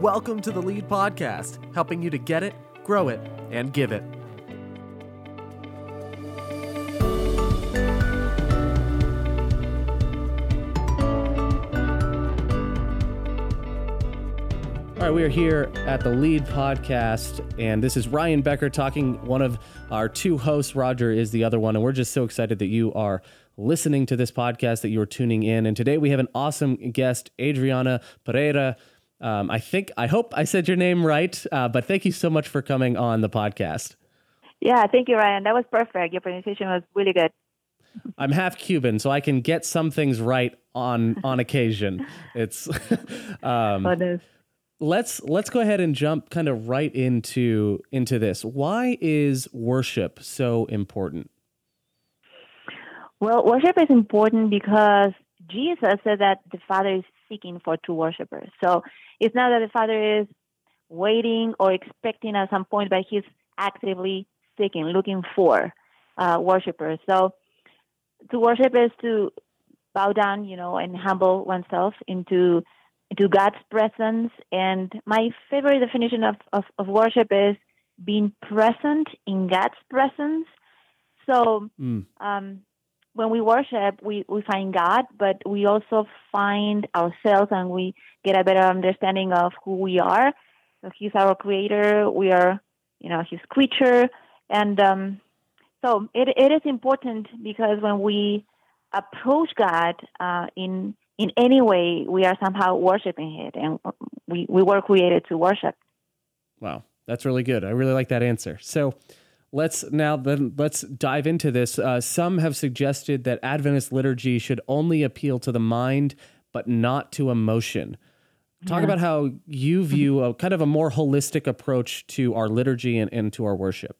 Welcome to the Lead Podcast, helping you to get it, grow it, and give it. All right, we are here at the Lead Podcast, and this is Ryan Becker talking. One of our two hosts, Roger, is the other one, and we're just so excited that you are listening to this podcast, that you are tuning in. And today we have an awesome guest, Adriana Perera. Um, I think, I hope I said your name right, uh, but thank you so much for coming on the podcast. Yeah, thank you, Ryan. That was perfect. Your pronunciation was really good. I'm half Cuban, so I can get some things right on on occasion. It's um, Oh, let's let's go ahead and jump kind of right into into this. Why is worship so important? Well, worship is important because Jesus said that the Father is seeking for true worshipers. So it's not that the Father is waiting or expecting at some point, but He's actively seeking, looking for uh, worshipers. So to worship is to bow down, you know, and humble oneself into into God's presence. And my favorite definition of, of, of worship is being present in God's presence. So Mm. um, when we worship, we, we find God, but we also find ourselves and we get a better understanding of who we are. So He's our creator. We are, you know, His creature. And um, so it, it is important because when we approach God uh, in in any way, we are somehow worshiping it, and we, we were created to worship. Wow, that's really good. I really like that answer. So let's now then let's dive into this. Uh, some have suggested that Adventist liturgy should only appeal to the mind, but not to emotion. Talk Yeah. about how you view a kind of a more holistic approach to our liturgy and, and to our worship.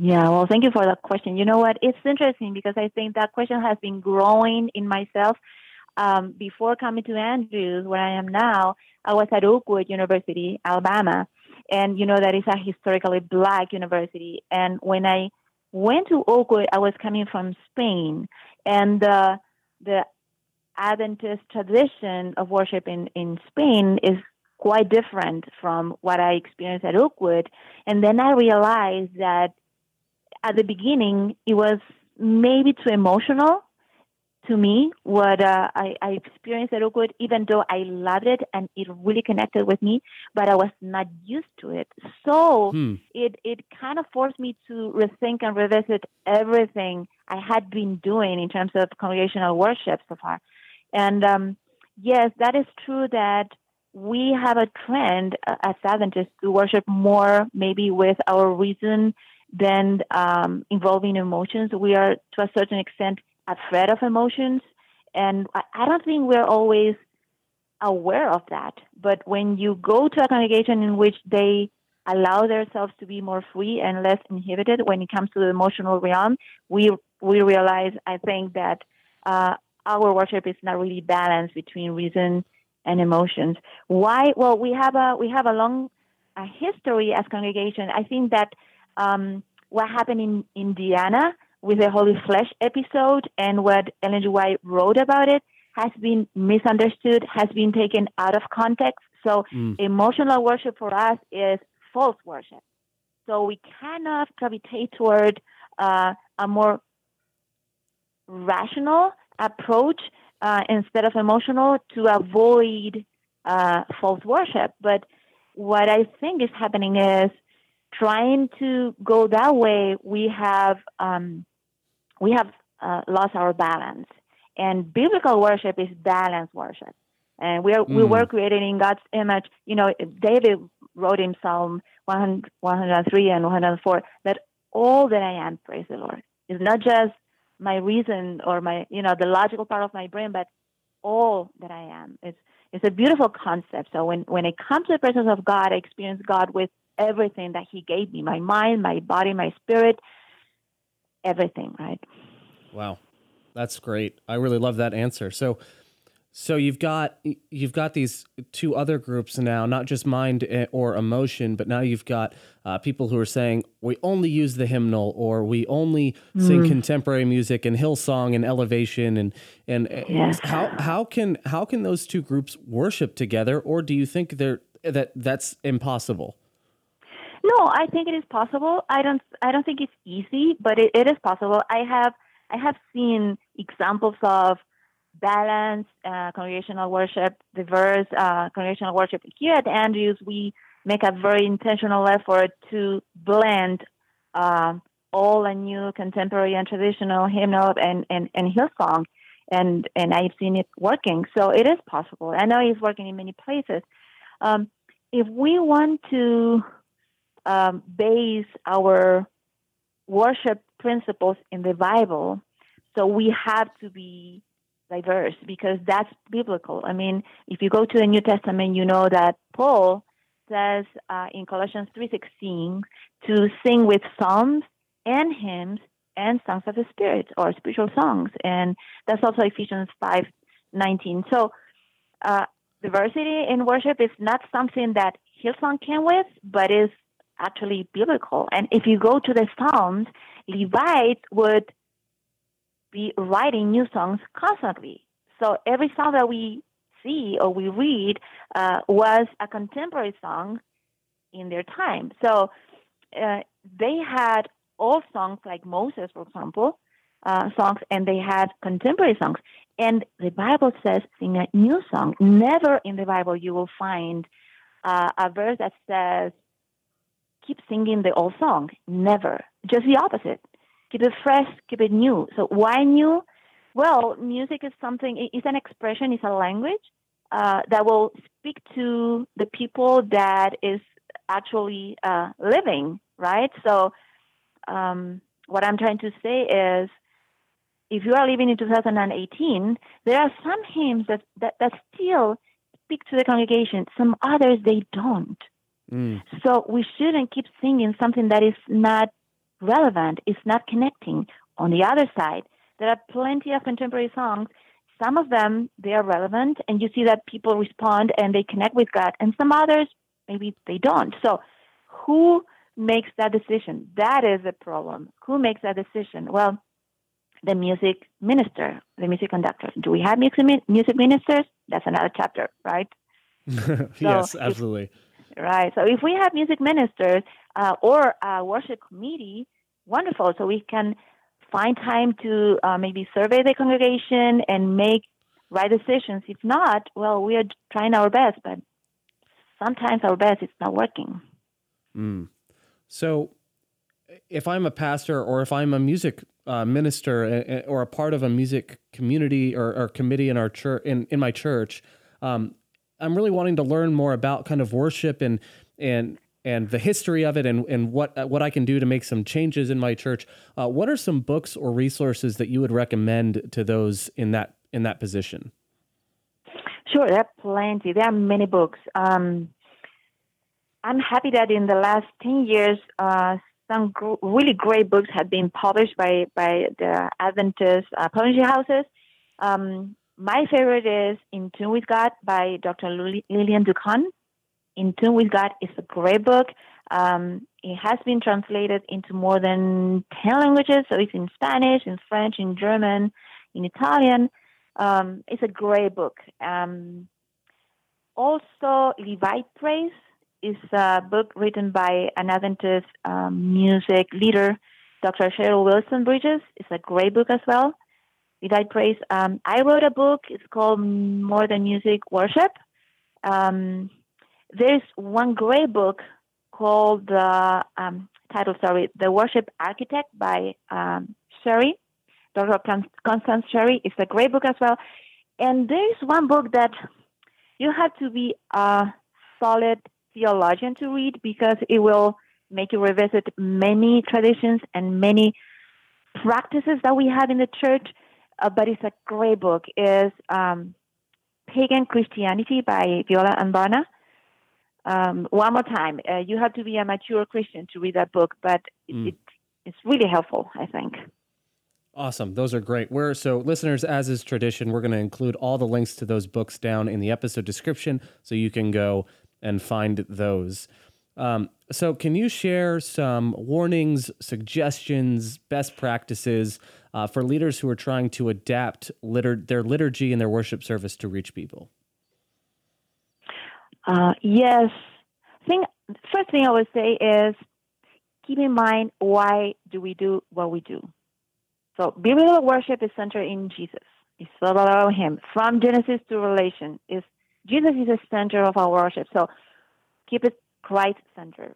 Yeah, well, thank you for that question. You know what? It's interesting because I think that question has been growing in myself. Um, before coming to Andrews, where I am now, I was at Oakwood University, Alabama, and you know that is a historically black university. And when I went to Oakwood, I was coming from Spain, and uh, the Adventist tradition of worship in, in Spain is quite different from what I experienced at Oakwood. And then I realized that at the beginning, it was maybe too emotional to me what uh, I, I experienced at Oakwood, even though I loved it and it really connected with me, but I was not used to it. So Hmm. it, it kind of forced me to rethink and revisit everything I had been doing in terms of congregational worship so far. And um, yes, that is true that we have a trend uh, as Adventists to worship more maybe with our reason than um, involving emotions. We are, to a certain extent, afraid of emotions. And I, I don't think we're always aware of that. But when you go to a congregation in which they allow themselves to be more free and less inhibited when it comes to the emotional realm, we we realize, I think, that uh, our worship is not really balanced between reason and emotions. Why? Well, we have a we have a long a history as congregation. I think that um, what happened in Indiana with the Holy Flesh episode and what Ellen G. White wrote about it has been misunderstood, has been taken out of context. So Mm. emotional worship for us is false worship. So we cannot gravitate toward uh, a more rational approach uh, instead of emotional to avoid uh, false worship. But what I think is happening is trying to go that way. We have um, we have uh, lost our balance, and biblical worship is balanced worship. And we are we Mm. were created in God's image. You know, David wrote in Psalm 100, 103 and 104 that all that I am, praise the Lord. It's not just my reason or my, you know, the logical part of my brain, but all that I am. It's it's a beautiful concept. So when when it comes to the presence of God, I experience God with everything that He gave me: my mind, my body, my spirit, everything. Right? Wow, that's great. I really love that answer. So, so you've got you've got these two other groups now, not just mind eh, or emotion, but now you've got uh, people who are saying we only use the hymnal or we only sing contemporary music and Hillsong and Elevation and and eh, Yes. how how can how can those two groups worship together, or do you think they're that that's impossible? No, I think it is possible. I don't. I don't think it's easy, but it, it is possible. I have. I have seen examples of balanced uh, congregational worship, diverse uh, congregational worship. Here at Andrews, we make a very intentional effort to blend um, all a new contemporary and traditional hymnal and, and, and Hillsong. And, and I've seen it working. So it is possible. I know it's working in many places. Um, if we want to um, base our worship principles in the Bible, so we have to be diverse because that's biblical. I mean, if you go to the New Testament, you know that Paul says uh, in Colossians 3:16 to sing with psalms and hymns and songs of the spirit or spiritual songs, and that's also Ephesians 5:19. So, uh, diversity in worship is not something that Hillsong came with, but is actually biblical. And if you go to the Psalms, Levites would be writing new songs constantly. So every song that we see or we read uh, was a contemporary song in their time. So uh, they had old songs like Moses, for example, uh, songs, and they had contemporary songs. And the Bible says sing a new song. Never in the Bible you will find uh, a verse that says keep singing the old song. Never. Just the opposite keep it fresh, keep it new. So why new? Well, music is something. It's an expression. It's a language uh, that will speak to the people that is actually uh, living, right? So, um, what I'm trying to say is, if you are living in 2018, there are some hymns that, that, that still speak to the congregation. Some others they don't. Mm. So we shouldn't keep singing something that is not relevant, it's not connecting. On the other side, there are plenty of contemporary songs. Some of them they are relevant, and you see that people respond and they connect with God, and some others maybe they don't. So, who makes that decision? That is a problem. Who makes that decision? Well, the music minister, the music conductor. Do we have music music ministers? That's another chapter, right? yes, absolutely. If, right. So if we have music ministers, uh, or a worship committee, wonderful. So we can find time to uh, maybe survey the congregation and make right decisions. If not, well, we are trying our best, but sometimes our best is not working. Mm. So, if I'm a pastor or if I'm a music uh, minister or a part of a music community or, or committee in our church in, in my church, um, I'm really wanting to learn more about kind of worship and and and the history of it and, and what what I can do to make some changes in my church. Uh, what are some books or resources that you would recommend to those in that in that position? Sure, there are plenty. There are many books. Um, I'm happy that in the last ten years, uh, some gr- really great books have been published by by the Adventist uh, publishing houses. Um, my favorite is In Tune with God by Dr. Lilianne Doukhan. In Tune with God is a great book. Um, it has been translated into more than 10 languages, so it's in Spanish, in French, in German, in Italian. Um, it's a great book. Um, also, Levite Praise is a book written by an Adventist um, music leader, Dr. Cheryl Wilson Bridges. It's a great book as well. Levite Praise. Um, I wrote a book. It's called More Than Music Worship. Um, there's one great book called the um, title, sorry, The Worship Architect by um, Cherry, Dr. Constance Cherry. It's a great book as well. And there is one book that you have to be a solid theologian to read because it will make you revisit many traditions and many practices that we have in the church. Uh, but it's a great book. Is um, Pagan Christianity by Viola and Barna um, one more time, uh, you have to be a mature Christian to read that book, but mm. it, it's really helpful, I think. Awesome. Those are great. We're so listeners, as is tradition, we're going to include all the links to those books down in the episode description so you can go and find those. Um, so, can you share some warnings, suggestions, best practices uh, for leaders who are trying to adapt litur- their liturgy and their worship service to reach people? Uh, yes. Thing, first thing I would say is keep in mind why do we do what we do. So biblical worship is centered in Jesus. It's all about Him. From Genesis to Revelation, is Jesus is the center of our worship. So keep it Christ centered.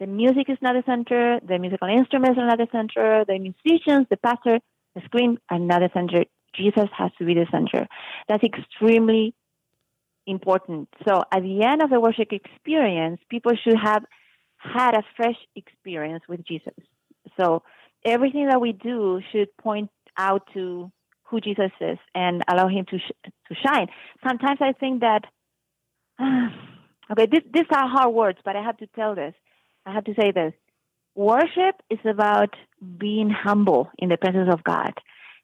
The music is not the center. The musical instruments are not the center. The musicians, the pastor, the screen are not the center. Jesus has to be the center. That's extremely important. So at the end of the worship experience, people should have had a fresh experience with Jesus. So everything that we do should point out to who Jesus is and allow him to sh- to shine. Sometimes I think that okay, this, these are hard words, but I have to tell this. I have to say this. Worship is about being humble in the presence of God.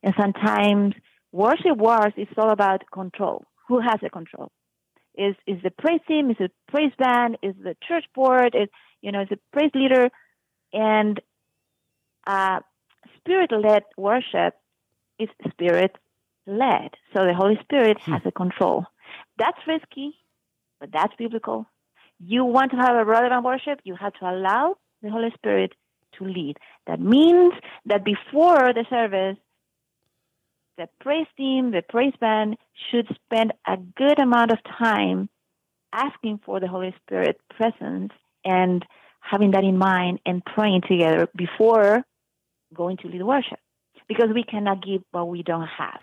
And sometimes worship wars is all about control. Who has the control? Is is the praise team? Is the praise band? Is the church board? Is you know, is the praise leader? And uh, spirit-led worship is spirit-led. So the Holy Spirit hmm. has the control. That's risky, but that's biblical. You want to have a relevant worship, you have to allow the Holy Spirit to lead. That means that before the service, the praise team, the praise band should spend a good amount of time asking for the Holy Spirit presence and having that in mind and praying together before going to lead worship because we cannot give what we don't have.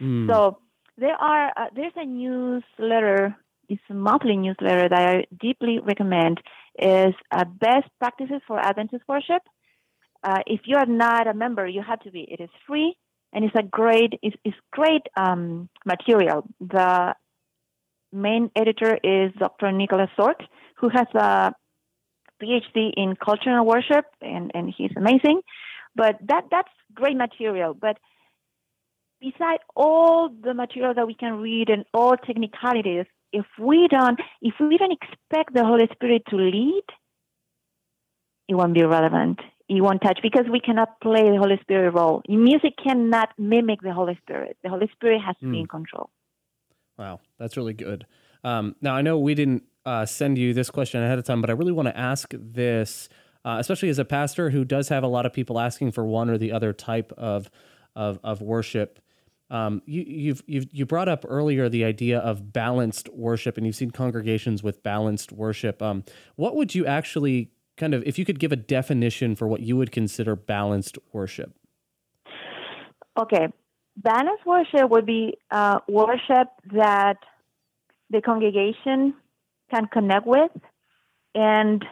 Mm. So there are uh, there's a newsletter, a monthly newsletter that I deeply recommend is uh, best practices for Adventist worship. Uh, if you are not a member, you have to be. It is free and it's a great it's, it's great um, material. The main editor is Dr. Nicholas Zork, who has a PhD in cultural worship, and, and he's amazing. But that that's great material. But beside all the material that we can read and all technicalities, if we don't if we don't expect the Holy Spirit to lead, it won't be relevant It won't touch because we cannot play the Holy Spirit role. Music cannot mimic the Holy Spirit. The Holy Spirit has to mm. be in hmm. control. Wow, that's really good. Um, now I know we didn't uh, send you this question ahead of time, but I really want to ask this, uh, especially as a pastor who does have a lot of people asking for one or the other type of of, of worship. Um, you, you've you've you brought up earlier the idea of balanced worship, and you've seen congregations with balanced worship. Um, what would you actually kind of if you could give a definition for what you would consider balanced worship. Okay, balanced worship would be uh, worship that the congregation can connect with, and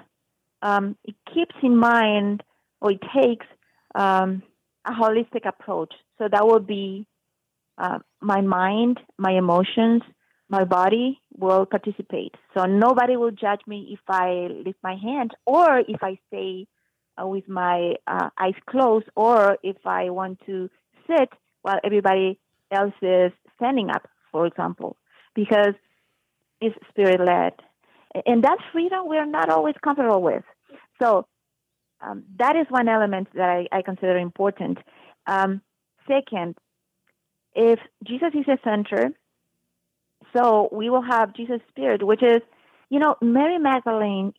um, it keeps in mind or it takes um, a holistic approach. So that would be uh, my mind, my emotions, my body will participate. So nobody will judge me if I lift my hand or if I stay uh, with my uh, eyes closed or if I want to sit while everybody else is standing up, for example, because it's spirit led. And that freedom we're not always comfortable with. So um, that is one element that I, I consider important. Um, second, if Jesus is a center, so we will have Jesus' Spirit, which is, you know, Mary Magdalene,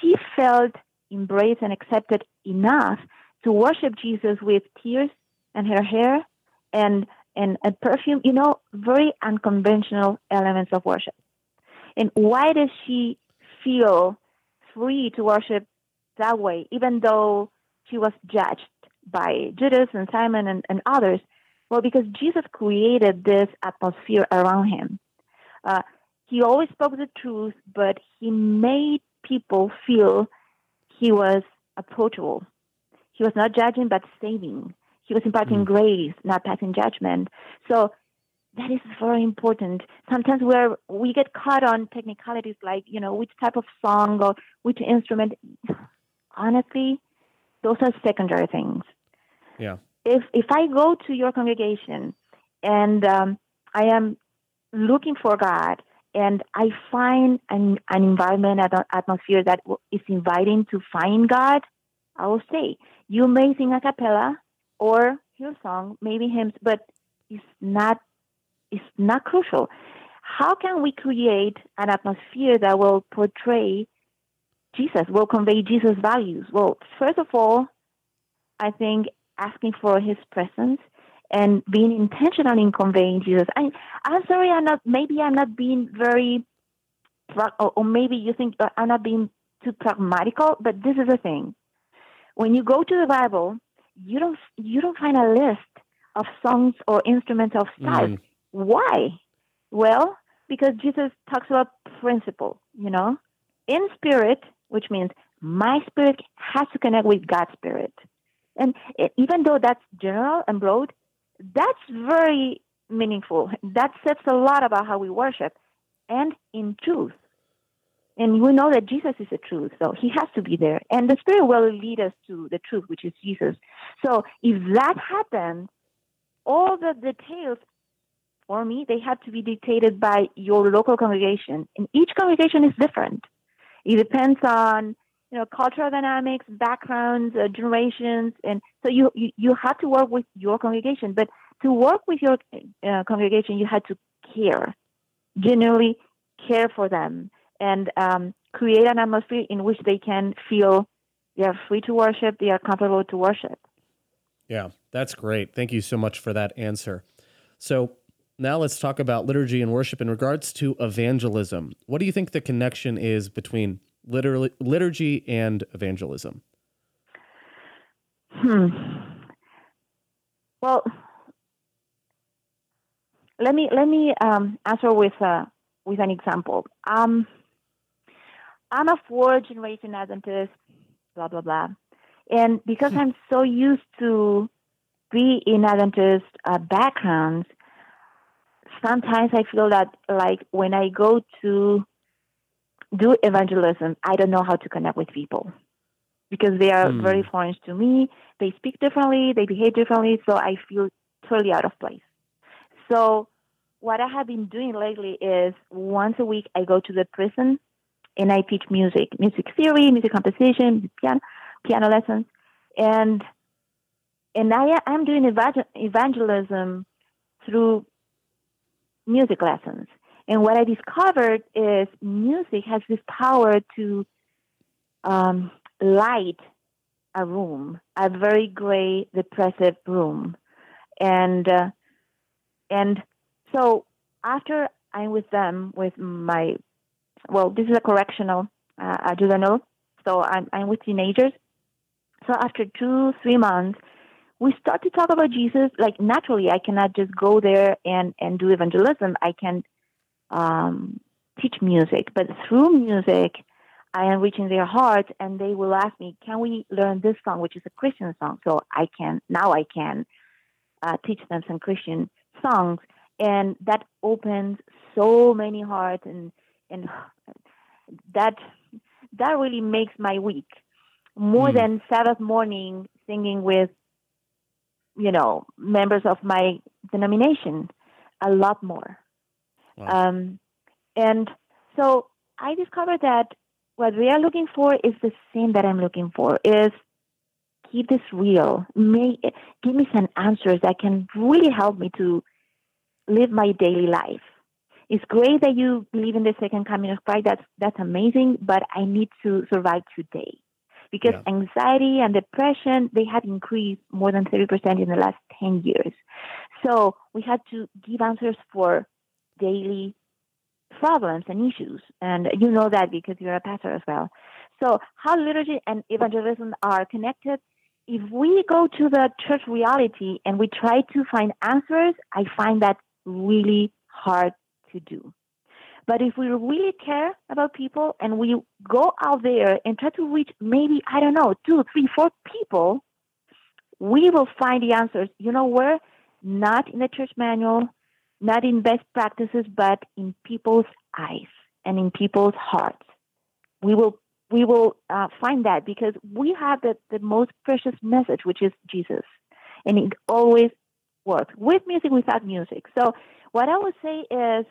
she felt embraced and accepted enough to worship Jesus with tears and her hair and, and, and perfume, you know, very unconventional elements of worship. And why does she feel free to worship that way, even though she was judged by Judas and Simon and, and others? Well, because Jesus created this atmosphere around him. Uh, he always spoke the truth, but he made people feel he was approachable. He was not judging, but saving. He was imparting mm. grace, not passing judgment. So that is very important. Sometimes where we get caught on technicalities like, you know, which type of song or which instrument. Honestly, those are secondary things. Yeah. If if I go to your congregation and um, I am looking for God and I find an, an environment, an atmosphere that is inviting to find God, I will say, you may sing a cappella or your song, maybe hymns, but it's not, it's not crucial. how can we create an atmosphere that will portray Jesus, will convey Jesus' values? Well, first of all, I think asking for his presence and being intentional in conveying Jesus. I, I'm sorry, I'm not, maybe I'm not being very, or maybe you think I'm not being too pragmatical, but this is the thing. When you go to the Bible, you don't, you don't find a list of songs or instruments of style. Mm. Why? Well, because Jesus talks about principle, you know, in spirit, which means my spirit has to connect with God's spirit. And even though that's general and broad, that's very meaningful. That says a lot about how we worship and in truth. And we know that Jesus is the truth, so he has to be there. And the Spirit will lead us to the truth, which is Jesus. So if that happens, all the details for me, they have to be dictated by your local congregation. And each congregation is different. It depends on you know cultural dynamics, backgrounds, uh, generations, and so you, you you have to work with your congregation. But to work with your uh, congregation, you had to care, genuinely care for them, and um, create an atmosphere in which they can feel they are free to worship, they are comfortable to worship. Yeah, that's great. Thank you so much for that answer. So, now let's talk about liturgy and worship in regards to evangelism. What do you think the connection is between literally, liturgy and evangelism? Hmm. Well, let me let me um, answer with uh, with an example. Um, I'm a fourth generation Adventist, blah blah blah, and because hmm. I'm so used to be in Adventist uh, backgrounds, sometimes I feel that like when I go to do evangelism, I don't know how to connect with people because they are mm. very foreign to me. They speak differently, they behave differently, so I feel totally out of place. So what I have been doing lately is once a week I go to the prison and I teach music, music theory, music composition, piano, piano lessons, and and I am doing evangelism through music lessons. And what I discovered is music has this power to um, light a room, a very gray, depressive room, and uh, and so after I'm with them, with my well, this is a correctional uh, juvenile, so I'm I'm with teenagers. So after two three months, we start to talk about Jesus. Like naturally, I cannot just go there and and do evangelism. I can um, teach music, but through music, I am reaching their hearts, and they will ask me, "Can we learn this song, which is a Christian song?" So I can now I can uh, teach them some Christian songs, and that opens so many hearts, and and that that really makes my week more mm. than Sabbath morning singing with you know, members of my denomination a lot more. Wow. Um, and so I discovered that what we are looking for is the same that I'm looking for is keep this real. May, give me some answers that can really help me to live my daily life. It's great that you believe in the second coming of Christ. That's that's amazing, but I need to survive today because yeah. anxiety and depression they have increased more than 30% in the last 10 years so we had to give answers for daily problems and issues and you know that because you're a pastor as well so how liturgy and evangelism are connected if we go to the church reality and we try to find answers i find that really hard to do but if we really care about people and we go out there and try to reach maybe, I don't know, two, three, four people, we will find the answers. You know where? Not in the church manual, not in best practices, but in people's eyes and in people's hearts. We will we will uh, find that because we have the, the most precious message, which is Jesus. And it always works with music, without music. So, what I would say is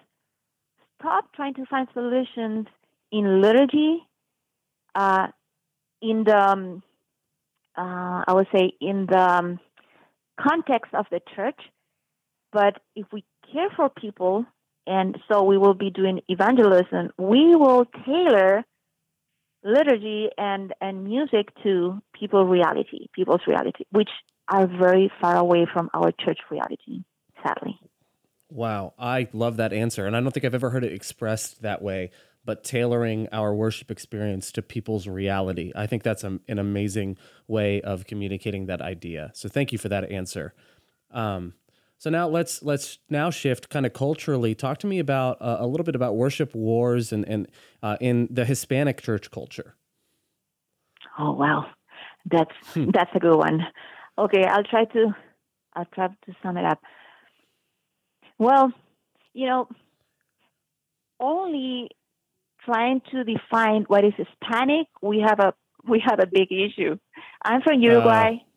stop trying to find solutions in liturgy, uh, in the, um, uh, I would say, in the um, context of the church. But if we care for people and so we will be doing evangelism. We will tailor liturgy and, and music to people's reality, people's reality, which are very far away from our church reality, sadly. Wow, I love that answer. And I don't think I've ever heard it expressed that way, but tailoring our worship experience to people's reality. I think that's a, an amazing way of communicating that idea. So thank you for that answer. Um, so now let's let's now shift kind of culturally. Talk to me about uh, a little bit about worship wars and and uh, in the Hispanic church culture. Oh wow, that's hmm. that's a good one. Okay, I'll try to I'll try to sum it up. Well, you know, only trying to define what is Hispanic, we have a we have a big issue. I'm from Uruguay. Uh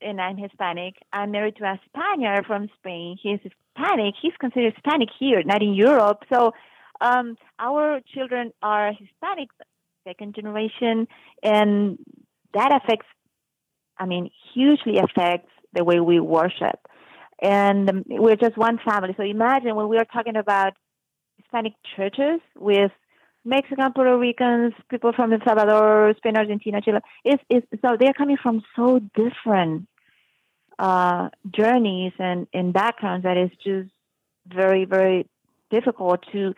and I'm Hispanic. I'm married to a Spaniard from Spain. He's Hispanic. He's considered Hispanic here, not in Europe. So um, our children are Hispanic, second generation, and that affects, I mean, hugely affects the way we worship. And um, we're just one family. So imagine when we are talking about Hispanic churches with Mexican, Puerto Ricans, people from El Salvador, Spain, Argentina, Chile. It's, it's, so they're coming from so different uh, journeys and, and backgrounds that it's just very, very difficult to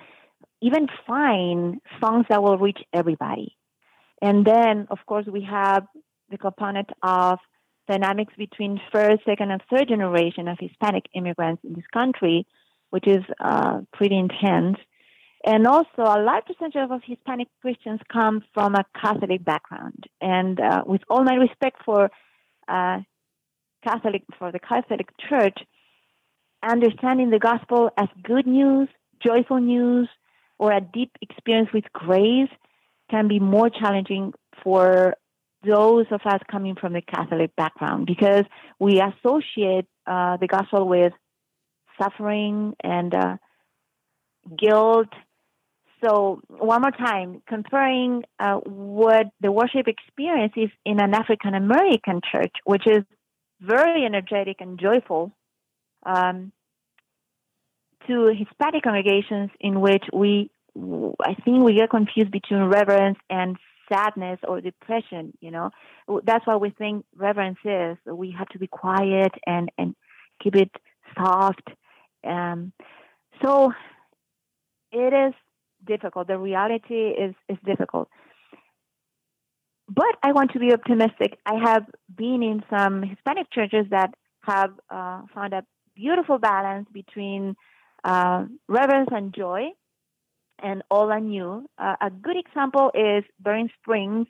even find songs that will reach everybody. And then, of course, we have the component of dynamics between first, second, and third generation of Hispanic immigrants in this country, which is uh, pretty intense. And also, a large percentage of Hispanic Christians come from a Catholic background. And uh, with all my respect for uh, Catholic, for the Catholic Church, understanding the gospel as good news, joyful news, or a deep experience with grace can be more challenging for those of us coming from the Catholic background because we associate uh, the gospel with suffering and uh, guilt so one more time, comparing uh, what the worship experience is in an African American church, which is very energetic and joyful, um, to Hispanic congregations in which we, I think we get confused between reverence and sadness or depression. You know, that's why we think reverence is. We have to be quiet and and keep it soft. Um, so it is difficult. The reality is is difficult. But I want to be optimistic. I have been in some Hispanic churches that have uh, found a beautiful balance between uh, reverence and joy, and all anew. Uh, a good example is Berrien Springs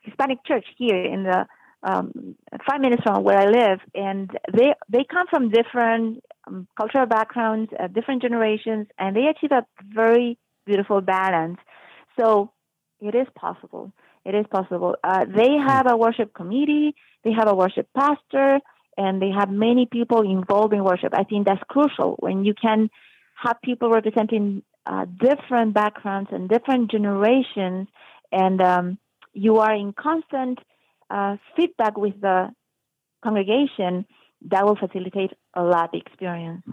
Hispanic Church here in the um, five minutes from where I live, and they they come from different um, cultural backgrounds, uh, different generations, and they achieve a very beautiful balance. So it is possible. It is possible. Uh, they have a worship committee, they have a worship pastor, and they have many people involved in worship. I think that's crucial when you can have people representing uh, different backgrounds and different generations, and um, you are in constant uh, feedback with the congregation. That will facilitate a lot the experience.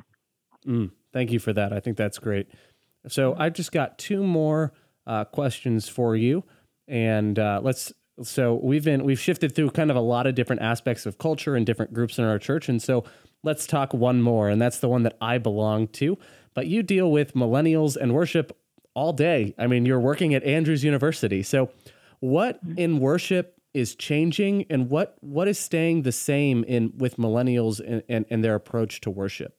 Mm, thank you for that. I think that's great. So I've just got two more uh, questions for you, and uh, let's. So we've been we've shifted through kind of a lot of different aspects of culture and different groups in our church, and so let's talk one more, and that's the one that I belong to. But you deal with millennials and worship all day. I mean, you're working at Andrews University, so what mm-hmm. in worship is changing, and what what is staying the same in with millennials and, and, and their approach to worship?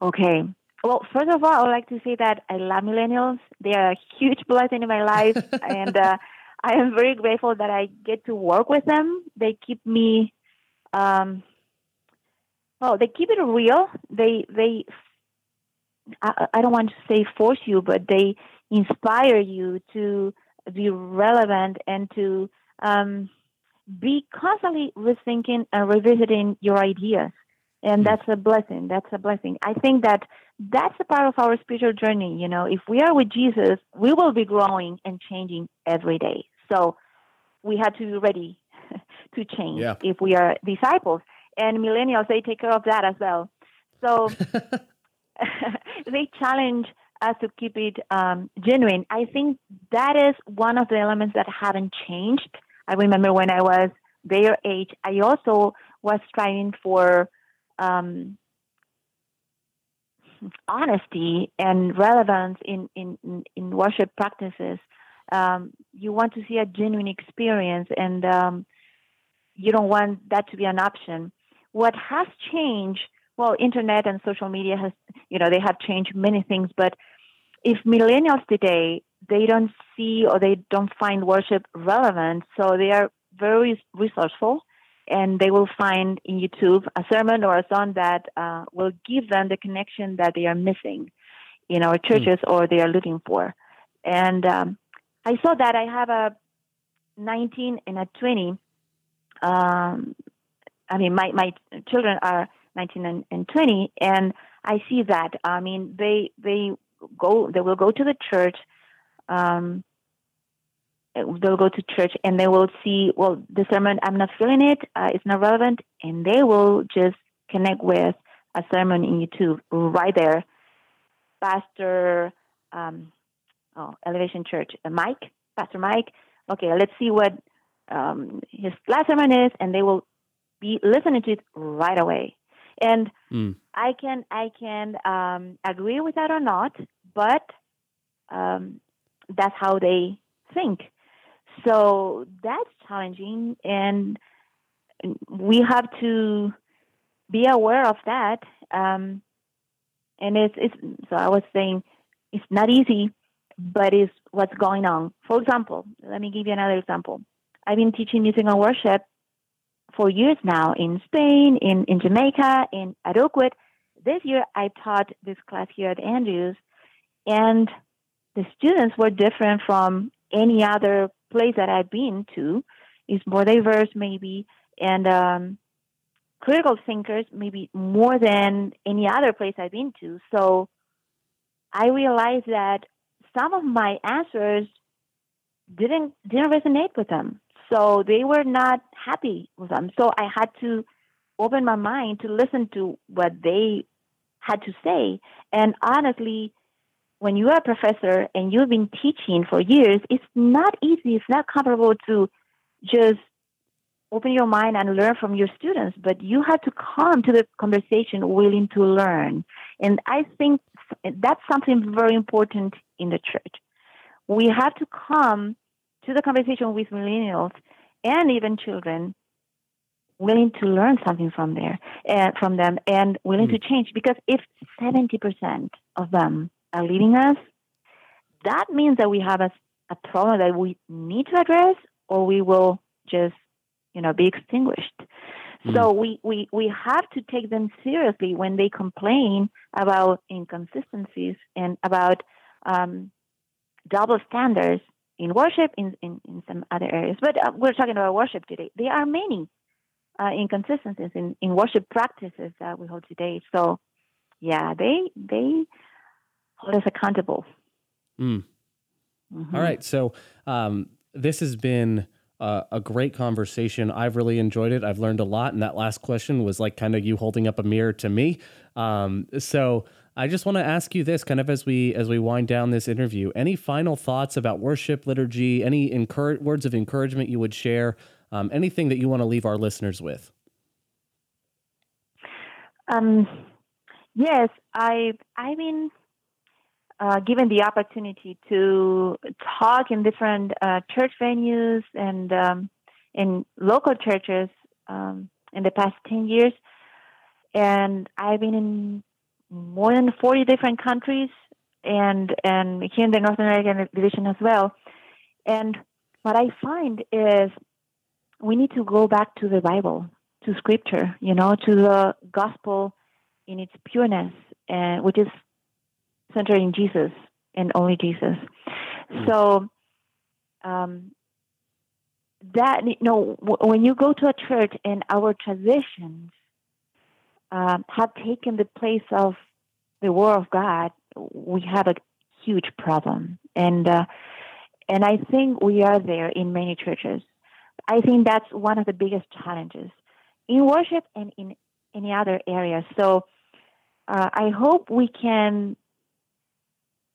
Okay, well, first of all, I would like to say that I love millennials. They are a huge blessing in my life, and uh, I am very grateful that I get to work with them. They keep me, um, well, they keep it real. They they, I, I don't want to say force you, but they inspire you to be relevant and to um, be constantly rethinking and revisiting your ideas and hmm. that's a blessing that's a blessing i think that that's a part of our spiritual journey you know if we are with jesus we will be growing and changing every day so we have to be ready to change yeah. if we are disciples and millennials they take care of that as well so they challenge us to keep it um, genuine. I think that is one of the elements that haven't changed. I remember when I was their age, I also was striving for um, honesty and relevance in, in, in worship practices. Um, you want to see a genuine experience, and um, you don't want that to be an option. What has changed? Well, internet and social media has, you know, they have changed many things. But if millennials today they don't see or they don't find worship relevant, so they are very resourceful and they will find in YouTube a sermon or a song that uh, will give them the connection that they are missing in our hmm. churches mm. or they are looking for. And um, I saw that I have a 19 and a 20. Um, I mean, my, my children are 19 and, and 20, and I see that. I mean, they they go they will go to the church. Um, they'll go to church and they will see, well, the sermon, I'm not feeling it, uh, it's not relevant, and they will just connect with a sermon in YouTube right there. Pastor, um, oh, Elevation Church, uh, Mike, Pastor Mike. Okay, let's see what um, his last sermon is, and they will be listening to it right away. And mm. I can I can um, agree with that or not, but um, that's how they think. So that's challenging, and we have to be aware of that. Um, and it's, it's so I was saying it's not easy, but it's what's going on. For example, let me give you another example. I've been teaching music and worship for years now in Spain, in, in Jamaica, in at Oakwood. This year I taught this class here at Andrews, and the students were different from any other place that I've been to is more diverse, maybe, and um, critical thinkers, maybe more than any other place I've been to. So I realized that some of my answers didn't didn't resonate with them. So they were not happy with them. So I had to open my mind to listen to what they had to say. And honestly, when you are a professor and you've been teaching for years, it's not easy, it's not comfortable to just open your mind and learn from your students, but you have to come to the conversation willing to learn. And I think that's something very important in the church. We have to come to the conversation with millennials and even children willing to learn something from there and from them and willing mm-hmm. to change because if 70% of them are leading us, that means that we have a, a problem that we need to address or we will just, you know, be extinguished. Mm. So we, we, we have to take them seriously when they complain about inconsistencies and about um, double standards in worship in, in, in some other areas. But uh, we're talking about worship today. There are many uh, inconsistencies in, in worship practices that we hold today. So, yeah, they they hold us accountable. Mm. Mm-hmm. All right. So um, this has been uh, a great conversation. I've really enjoyed it. I've learned a lot. And that last question was like kind of you holding up a mirror to me. Um, so I just want to ask you this, kind of as we as we wind down this interview. Any final thoughts about worship liturgy? Any encourage, words of encouragement you would share? Um, anything that you want to leave our listeners with? Um, yes, I I've been uh, given the opportunity to talk in different uh, church venues and um, in local churches um, in the past 10 years. And I've been in more than 40 different countries and, and here in the North American division as well. And what I find is we need to go back to the Bible, to scripture, you know, to the gospel in its pureness, and which is centered in Jesus and only Jesus. Mm. So um, that you know, when you go to a church and our traditions um, have taken the place of the Word of God, we have a huge problem, and uh, and I think we are there in many churches. I think that's one of the biggest challenges in worship and in any other area. So uh, I hope we can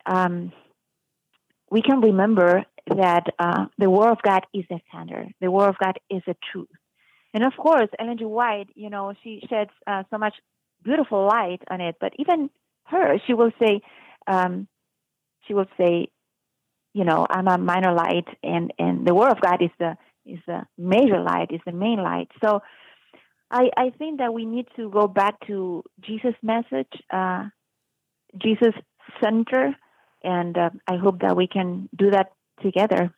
um, we can remember that uh, the Word of God is the standard. The Word of God is the truth. And of course, Ellen G. White, you know, she sheds uh, so much beautiful light on it. But even her, she will say, um, she will say, you know, I'm a minor light, and and the Word of God is the is the major light, is the main light. So, I I think that we need to go back to Jesus' message, uh, Jesus center, and uh, I hope that we can do that together.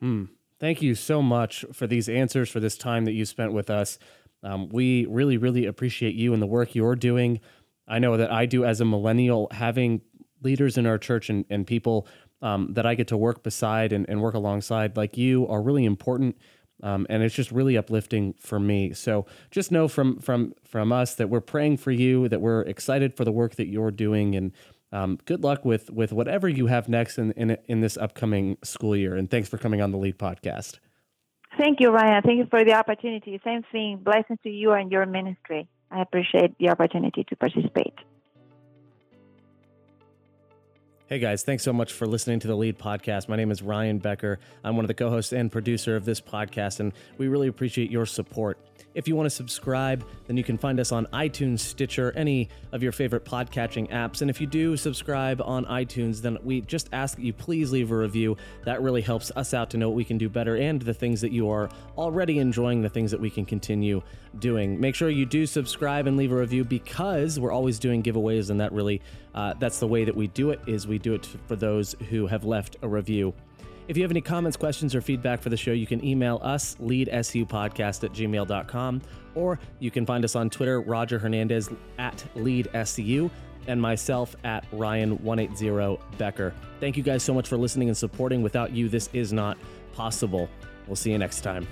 Hmm. Thank you so much for these answers, for this time that you spent with us. Um, we really, really appreciate you and the work you're doing. I know that I do as a millennial, having leaders in our church and, and people um, that I get to work beside and, and work alongside like you are really important. Um, and it's just really uplifting for me. So just know from from from us that we're praying for you, that we're excited for the work that you're doing, and um, good luck with with whatever you have next in, in in this upcoming school year. And thanks for coming on the Lead Podcast. Thank you, Ryan. Thank you for the opportunity. Same thing. Blessings to you and your ministry. I appreciate the opportunity to participate. Hey guys, thanks so much for listening to the Lead Podcast. My name is Ryan Becker. I'm one of the co hosts and producer of this podcast, and we really appreciate your support. If you want to subscribe, then you can find us on iTunes, Stitcher, any of your favorite podcatching apps. And if you do subscribe on iTunes, then we just ask that you please leave a review. That really helps us out to know what we can do better and the things that you are already enjoying, the things that we can continue doing. Make sure you do subscribe and leave a review because we're always doing giveaways, and that really uh, that's the way that we do it. Is we do it for those who have left a review. If you have any comments, questions, or feedback for the show, you can email us, leadsupodcast at gmail.com, or you can find us on Twitter, Roger Hernandez at leadsu, and myself at Ryan180 Becker. Thank you guys so much for listening and supporting. Without you, this is not possible. We'll see you next time.